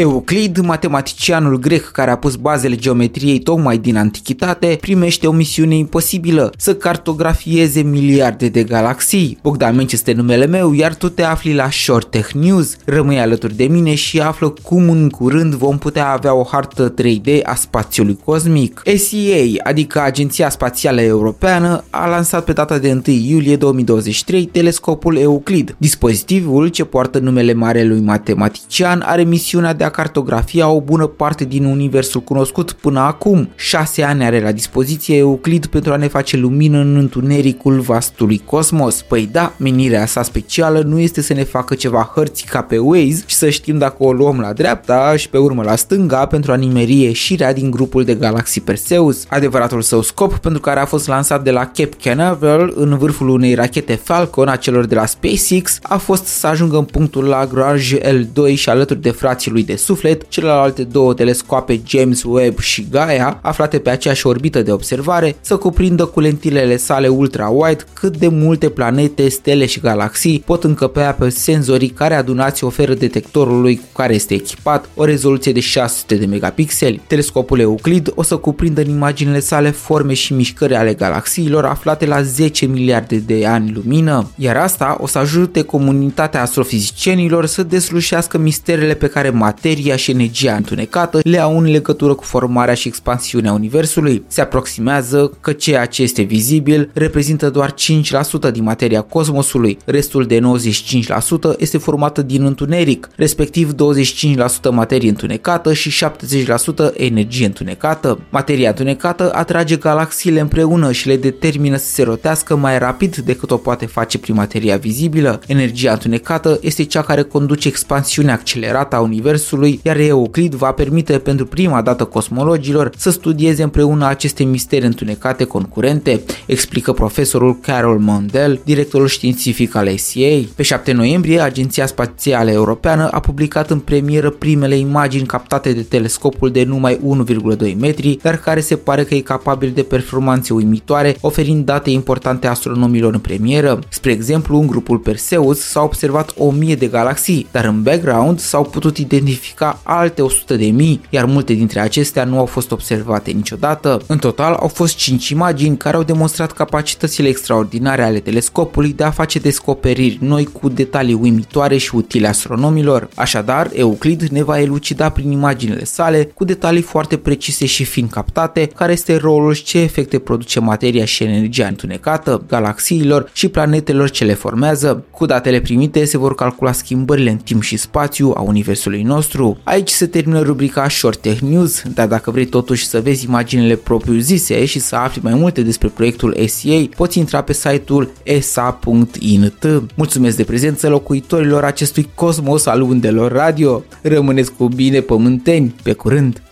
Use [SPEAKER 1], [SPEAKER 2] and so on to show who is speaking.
[SPEAKER 1] Euclid, matematicianul grec care a pus bazele geometriei tocmai din antichitate, primește o misiune imposibilă, să cartografieze miliarde de galaxii. Bogdan Menci este numele meu, iar tu te afli la Short Tech News. Rămâi alături de mine și află cum în curând vom putea avea o hartă 3D a spațiului cosmic. SEA, adică Agenția Spațială Europeană, a lansat pe data de 1 iulie 2023 telescopul Euclid. Dispozitivul, ce poartă numele marelui matematician, are misiunea de a cartografia o bună parte din universul cunoscut până acum. Șase ani are la dispoziție Euclid pentru a ne face lumină în întunericul vastului cosmos. Păi da, menirea sa specială nu este să ne facă ceva hărți ca pe Waze și să știm dacă o luăm la dreapta și pe urmă la stânga pentru a nimeri ieșirea din grupul de galaxii Perseus. Adevăratul său scop pentru care a fost lansat de la Cape Canaveral în vârful unei rachete Falcon a celor de la SpaceX a fost să ajungă în punctul Lagrange L2 și alături de frații lui de suflet, celelalte două telescoape James Webb și Gaia, aflate pe aceeași orbită de observare, să cuprindă cu lentilele sale ultra-wide cât de multe planete, stele și galaxii pot încăpea pe senzorii care adunați oferă detectorului cu care este echipat o rezoluție de 600 de megapixeli. Telescopul Euclid o să cuprindă în imaginele sale forme și mișcări ale galaxiilor aflate la 10 miliarde de ani lumină, iar asta o să ajute comunitatea astrofizicienilor să deslușească misterele pe care materia și energia întunecată le au în legătură cu formarea și expansiunea Universului. Se aproximează că ceea ce este vizibil reprezintă doar 5% din materia cosmosului, restul de 95% este formată din întuneric, respectiv 25% materie întunecată și 70% energie întunecată. Materia întunecată atrage galaxiile împreună și le determină să se rotească mai rapid decât o poate face prin materia vizibilă. Energia întunecată este cea care conduce expansiunea accelerată a Universului, iar Euclid va permite pentru prima dată cosmologilor să studieze împreună aceste misteri întunecate concurente, explică profesorul Carol Mondel, directorul științific al SCA. Pe 7 noiembrie, Agenția Spațială Europeană a publicat în premieră primele imagini captate de telescopul de numai 1,2 metri, dar care se pare că e capabil de performanțe uimitoare, oferind date importante astronomilor în premieră. Spre exemplu, în grupul Perseus s-au observat 1000 de galaxii, dar în background s-au putut identifica alte 100 de mii, iar multe dintre acestea nu au fost observate niciodată. În total au fost 5 imagini care au demonstrat capacitățile extraordinare ale telescopului de a face descoperiri noi cu detalii uimitoare și utile astronomilor. Așadar, Euclid ne va elucida prin imaginile sale cu detalii foarte precise și fin captate care este rolul și ce efecte produce materia și energia întunecată, galaxiilor și planetelor ce le formează. Cu datele primite se vor calcula schimbările în timp și spațiu a universului nostru. Aici se termină rubrica Short Tech News, dar dacă vrei totuși să vezi imaginile propriu-zise și să afli mai multe despre proiectul SEA, poți intra pe site-ul esa.int. Mulțumesc de prezență locuitorilor acestui cosmos al undelor radio. Rămâneți cu bine pământeni, pe curând!